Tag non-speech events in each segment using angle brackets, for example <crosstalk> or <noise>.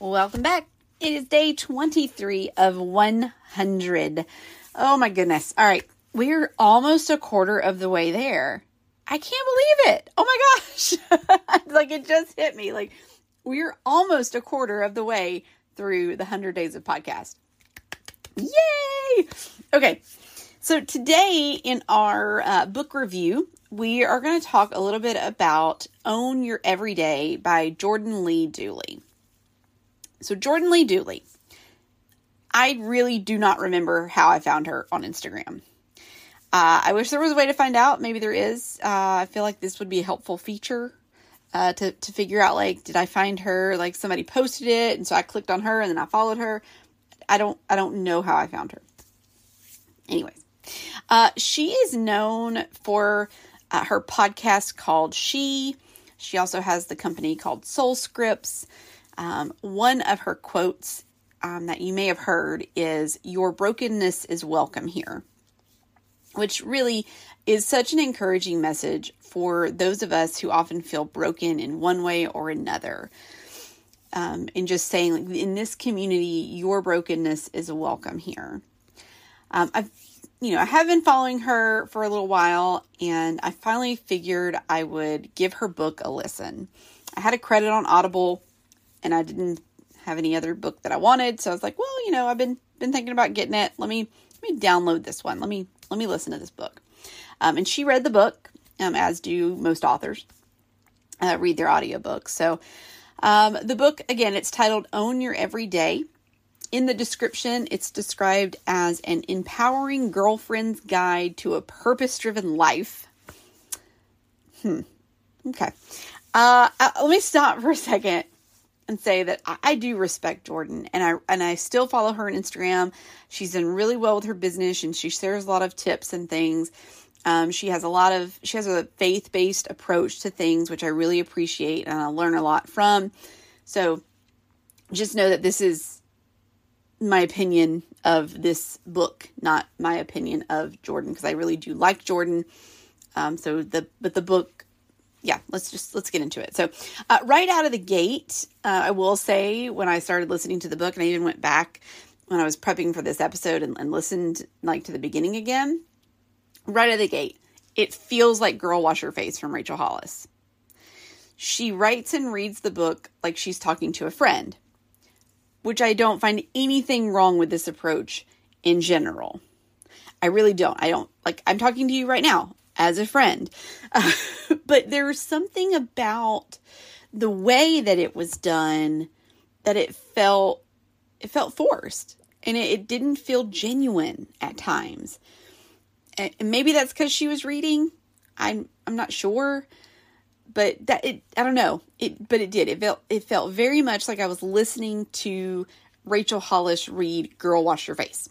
Welcome back. It is day 23 of 100. Oh my goodness. All right. We're almost a quarter of the way there. I can't believe it. Oh my gosh. <laughs> like it just hit me. Like we're almost a quarter of the way through the 100 days of podcast. Yay! Okay. So today in our uh, book review, we are going to talk a little bit about Own Your Everyday by Jordan Lee Dooley. So, Jordan Lee Dooley, I really do not remember how I found her on Instagram. Uh, I wish there was a way to find out. Maybe there is. Uh, I feel like this would be a helpful feature uh, to to figure out. Like, did I find her? Like somebody posted it, and so I clicked on her, and then I followed her. I don't. I don't know how I found her. Anyways, uh, she is known for uh, her podcast called She. She also has the company called Soul Scripts. Um, one of her quotes um, that you may have heard is Your brokenness is welcome here, which really is such an encouraging message for those of us who often feel broken in one way or another. Um, and just saying, like, in this community, your brokenness is welcome here. Um, I've, you know, I have been following her for a little while, and I finally figured I would give her book a listen. I had a credit on Audible and I didn't have any other book that I wanted. So I was like, well, you know, I've been been thinking about getting it. Let me let me download this one. Let me let me listen to this book. Um, and she read the book, um, as do most authors uh, read their audiobooks. So um, the book again, it's titled "Own Your Everyday." In the description, it's described as an empowering girlfriend's guide to a purpose-driven life. Hmm. Okay. Uh, uh let me stop <laughs> for a second and say that I, do respect Jordan and I and I still follow her on Instagram. She's done really well with her business and she shares a lot of tips and things. Um, she has a lot of she has a faith based approach to things which I really appreciate and I learn a lot from. So just know that this is my opinion of this book, not my opinion of Jordan, because I really do like Jordan. Um, so the but the book yeah, let's just let's get into it. So, uh, right out of the gate, uh, I will say when I started listening to the book, and I even went back when I was prepping for this episode and, and listened like to the beginning again. Right out of the gate, it feels like "Girl Wash Your Face" from Rachel Hollis. She writes and reads the book like she's talking to a friend, which I don't find anything wrong with this approach in general. I really don't. I don't like. I'm talking to you right now as a friend. Uh, <laughs> but there was something about the way that it was done that it felt it felt forced and it, it didn't feel genuine at times. And maybe that's because she was reading. I'm I'm not sure, but that it I don't know it, but it did. It felt it felt very much like I was listening to Rachel Hollis read "Girl Wash Your Face."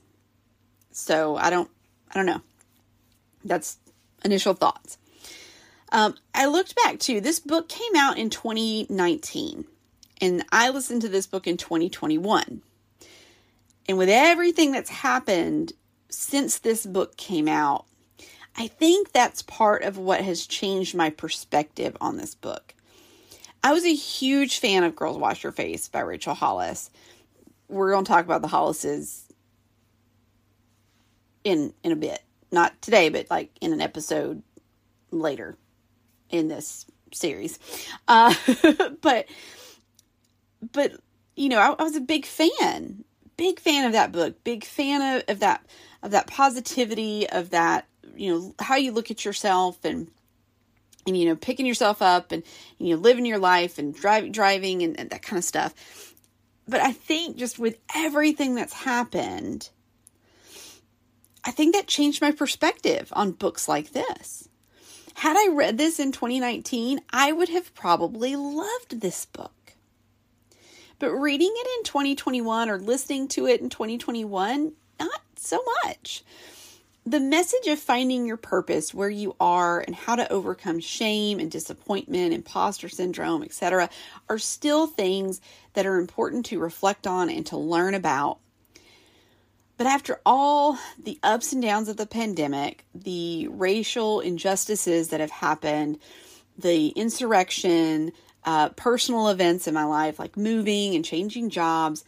So I don't I don't know. That's initial thoughts. Um, I looked back too. This book came out in 2019, and I listened to this book in 2021. And with everything that's happened since this book came out, I think that's part of what has changed my perspective on this book. I was a huge fan of Girls Wash Your Face by Rachel Hollis. We're going to talk about the Hollises in in a bit not today, but like in an episode later in this series. Uh, <laughs> but, but, you know, I, I, was a big fan, big fan of that book, big fan of, of that, of that positivity, of that, you know, how you look at yourself and, and, you know, picking yourself up and, you know, living your life and driving, driving and, and that kind of stuff. But I think just with everything that's happened, I think that changed my perspective on books like this. Had I read this in 2019, I would have probably loved this book. But reading it in 2021 or listening to it in 2021, not so much. The message of finding your purpose, where you are, and how to overcome shame and disappointment, imposter syndrome, etc., are still things that are important to reflect on and to learn about but after all the ups and downs of the pandemic, the racial injustices that have happened, the insurrection, uh, personal events in my life, like moving and changing jobs,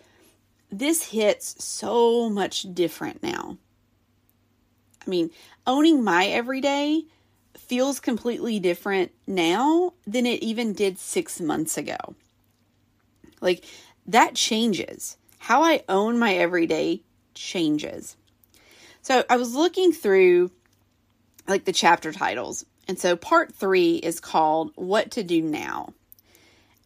this hits so much different now. I mean, owning my everyday feels completely different now than it even did six months ago. Like, that changes. How I own my everyday changes. So, I was looking through like the chapter titles. And so part 3 is called What to Do Now.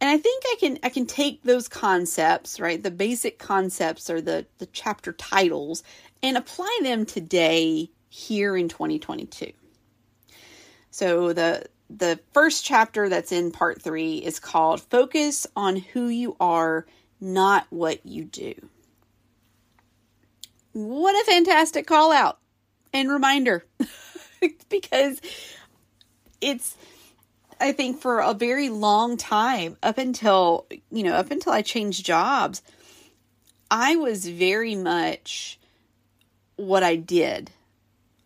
And I think I can I can take those concepts, right? The basic concepts or the the chapter titles and apply them today here in 2022. So the the first chapter that's in part 3 is called Focus on who you are, not what you do. What a fantastic call out and reminder. <laughs> because it's I think for a very long time up until, you know, up until I changed jobs, I was very much what I did.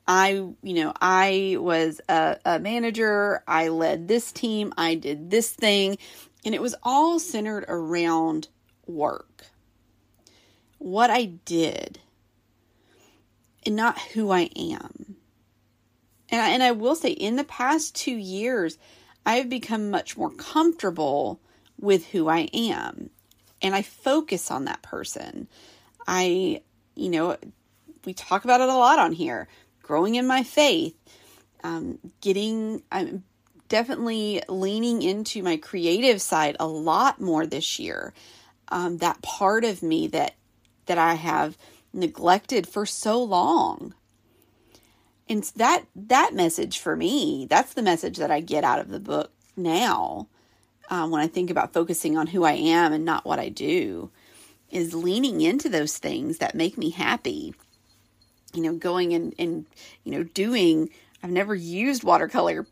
I, you know, I was a, a, manager. I led this team. I did this thing. And it was all centered around work. What I did and not who I am. And I, and I will say, in the past two years, I've become much more comfortable with who I am. And I focus on that person. I, you know, we talk about it a lot on here growing in my faith, um, getting, I'm definitely leaning into my creative side a lot more this year. Um, that part of me that that I have neglected for so long. And that that message for me, that's the message that I get out of the book now. Um, when I think about focusing on who I am and not what I do, is leaning into those things that make me happy you know, going and, and, you know, doing, I've never used watercolor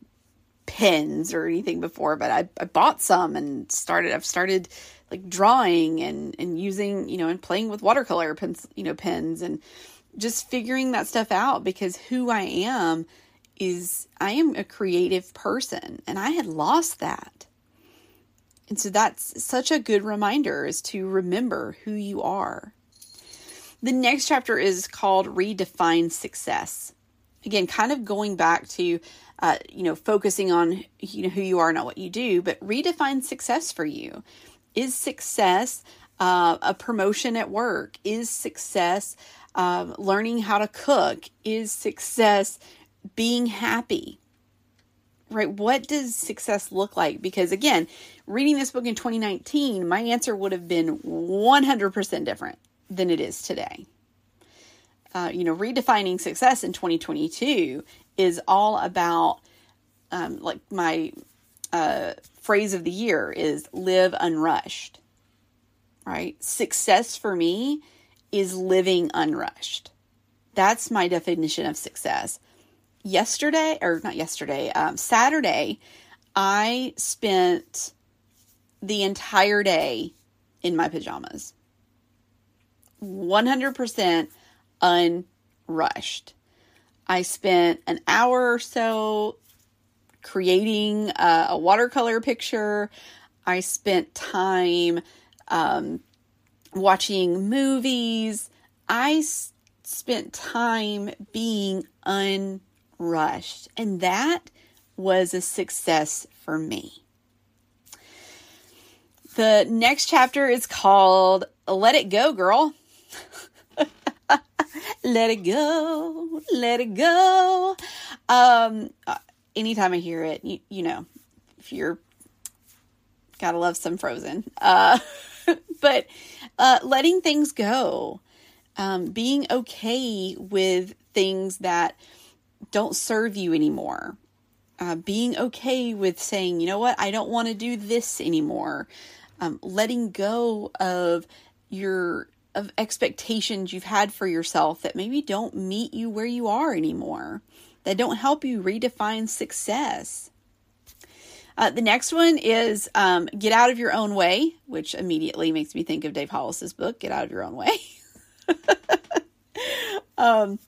pens or anything before, but I, I bought some and started, I've started like drawing and, and using, you know, and playing with watercolor pens, you know, pens and just figuring that stuff out because who I am is I am a creative person and I had lost that. And so that's such a good reminder is to remember who you are. The next chapter is called Redefine Success. Again, kind of going back to, uh, you know, focusing on, you know, who you are, not what you do, but redefine success for you. Is success uh, a promotion at work? Is success uh, learning how to cook? Is success being happy? Right? What does success look like? Because again, reading this book in 2019, my answer would have been 100% different than it is today. Uh, you know, redefining success in 2022 is all about, um, like my uh, phrase of the year is live unrushed, right? Success for me is living unrushed. That's my definition of success. Yesterday, or not yesterday, um, Saturday, I spent the entire day in my pajamas. 100% unrushed. I spent an hour or so creating a, a watercolor picture. I spent time um, watching movies. I s- spent time being unrushed. And that was a success for me. The next chapter is called Let It Go, Girl. <laughs> let it go, let it go. Um, uh, anytime I hear it, you, you know, if you're gotta love some Frozen. Uh, <laughs> but uh, letting things go, um, being okay with things that don't serve you anymore. Uh, being okay with saying, you know what, I don't want to do this anymore. Um, letting go of your of expectations you've had for yourself that maybe don't meet you where you are anymore, that don't help you redefine success. Uh, the next one is um, Get Out of Your Own Way, which immediately makes me think of Dave Hollis's book, Get Out of Your Own Way. <laughs> um,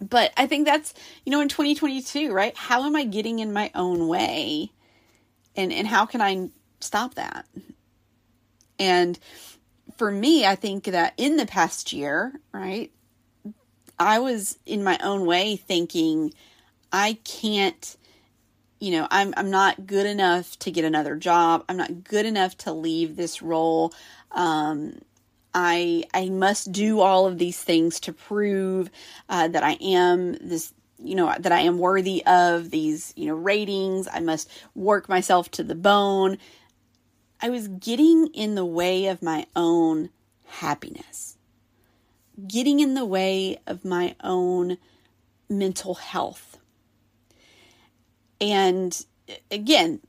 but I think that's, you know, in 2022, right? How am I getting in my own way? And, and how can I stop that. And for me, I think that in the past year, right, I was in my own way thinking, I can't, you know, I'm I'm not good enough to get another job. I'm not good enough to leave this role. Um, I I must do all of these things to prove uh, that I am this you know that I am worthy of these you know ratings. I must work myself to the bone. I was getting in the way of my own happiness, getting in the way of my own mental health. And again,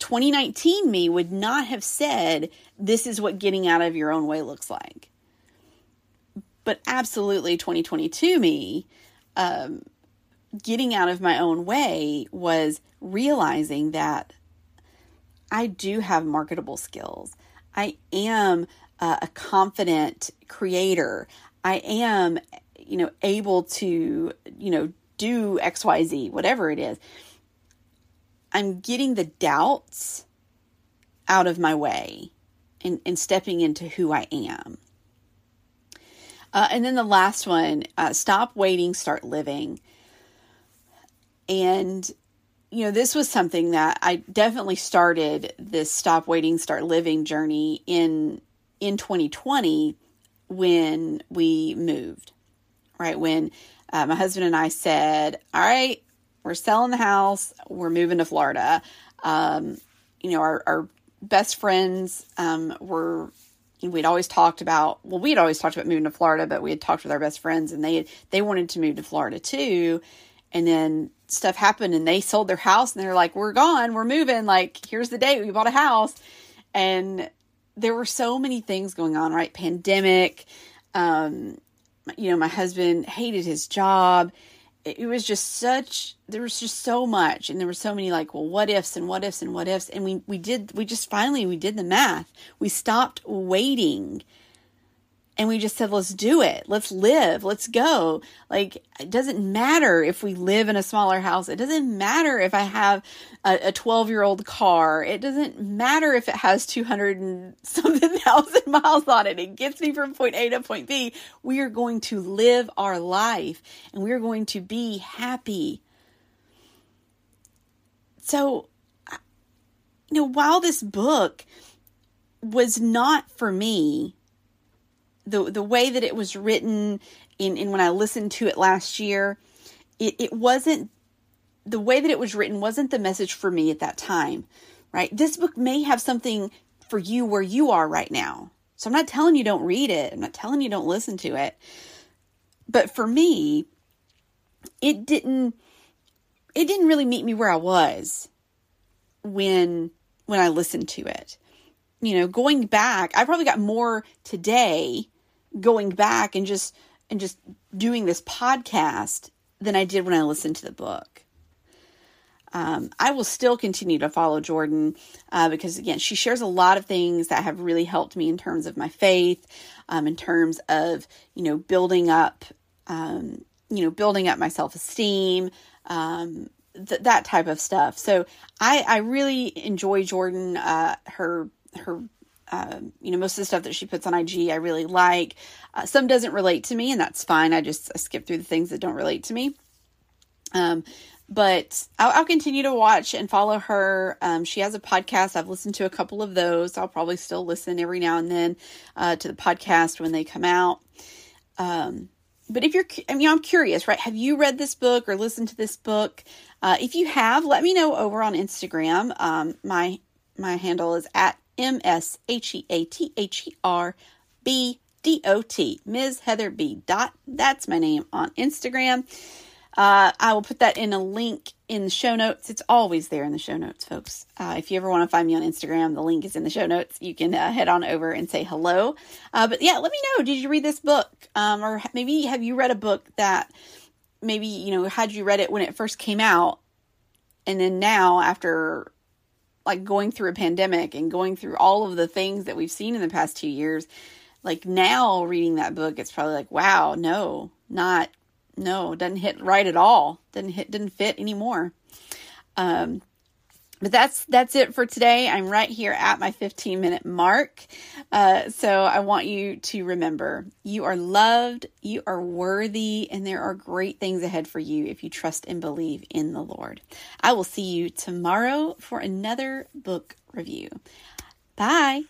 2019 me would not have said this is what getting out of your own way looks like. But absolutely 2022 me, um, getting out of my own way was realizing that I do have marketable skills. I am a confident creator. I am, you know, able to, you know, do XYZ, whatever it is. I'm getting the doubts out of my way and, and stepping into who I am. Uh, and then the last one uh, stop waiting, start living. And you know, this was something that I definitely started this stop waiting, start living journey in in 2020 when we moved. Right when uh, my husband and I said, "All right, we're selling the house, we're moving to Florida." Um, you know, our, our best friends um, were we'd always talked about well we'd always talked about moving to florida but we had talked with our best friends and they they wanted to move to florida too and then stuff happened and they sold their house and they're like, we're gone, we're moving. Like, here's the date we bought a house. And there were so many things going on, right? Pandemic. Um, you know, my husband hated his job. It was just such, there was just so much. And there were so many like, well, what ifs and what ifs and what ifs. And we, we did, we just finally, we did the math. We stopped waiting and we just said let's do it. Let's live. Let's go. Like it doesn't matter if we live in a smaller house. It doesn't matter if i have a 12 year old car. It doesn't matter if it has 200 and something thousand <laughs> miles on it. It gets me from point a to point b. We are going to live our life and we are going to be happy. So you know while this book was not for me the the way that it was written in, in when I listened to it last year, it, it wasn't the way that it was written wasn't the message for me at that time. Right? This book may have something for you where you are right now. So I'm not telling you don't read it. I'm not telling you don't listen to it. But for me, it didn't it didn't really meet me where I was when when I listened to it. You know, going back, I probably got more today going back and just and just doing this podcast than I did when I listened to the book. Um, I will still continue to follow Jordan uh, because, again, she shares a lot of things that have really helped me in terms of my faith, um, in terms of you know building up, um, you know, building up my self esteem, um, th- that type of stuff. So I, I really enjoy Jordan. Uh, her her um, you know, most of the stuff that she puts on IG, I really like. Uh, some doesn't relate to me, and that's fine. I just I skip through the things that don't relate to me. Um, but I'll, I'll, continue to watch and follow her. Um, she has a podcast. I've listened to a couple of those. I'll probably still listen every now and then uh, to the podcast when they come out. Um, but if you're, I mean, I'm curious, right? Have you read this book or listened to this book? Uh, if you have, let me know over on Instagram. Um, my my handle is at M S H E A T H E R B D O T, Ms. Heather B. Dot. That's my name on Instagram. Uh, I will put that in a link in the show notes. It's always there in the show notes, folks. Uh, if you ever want to find me on Instagram, the link is in the show notes. You can uh, head on over and say hello. Uh, but yeah, let me know. Did you read this book? Um, or maybe have you read a book that maybe, you know, had you read it when it first came out? And then now, after like going through a pandemic and going through all of the things that we've seen in the past two years, like now reading that book, it's probably like, wow, no, not, no, doesn't hit right at all. Didn't hit, didn't fit anymore. Um, but that's that's it for today. I'm right here at my 15 minute mark. Uh, so I want you to remember you are loved, you are worthy, and there are great things ahead for you if you trust and believe in the Lord. I will see you tomorrow for another book review. Bye.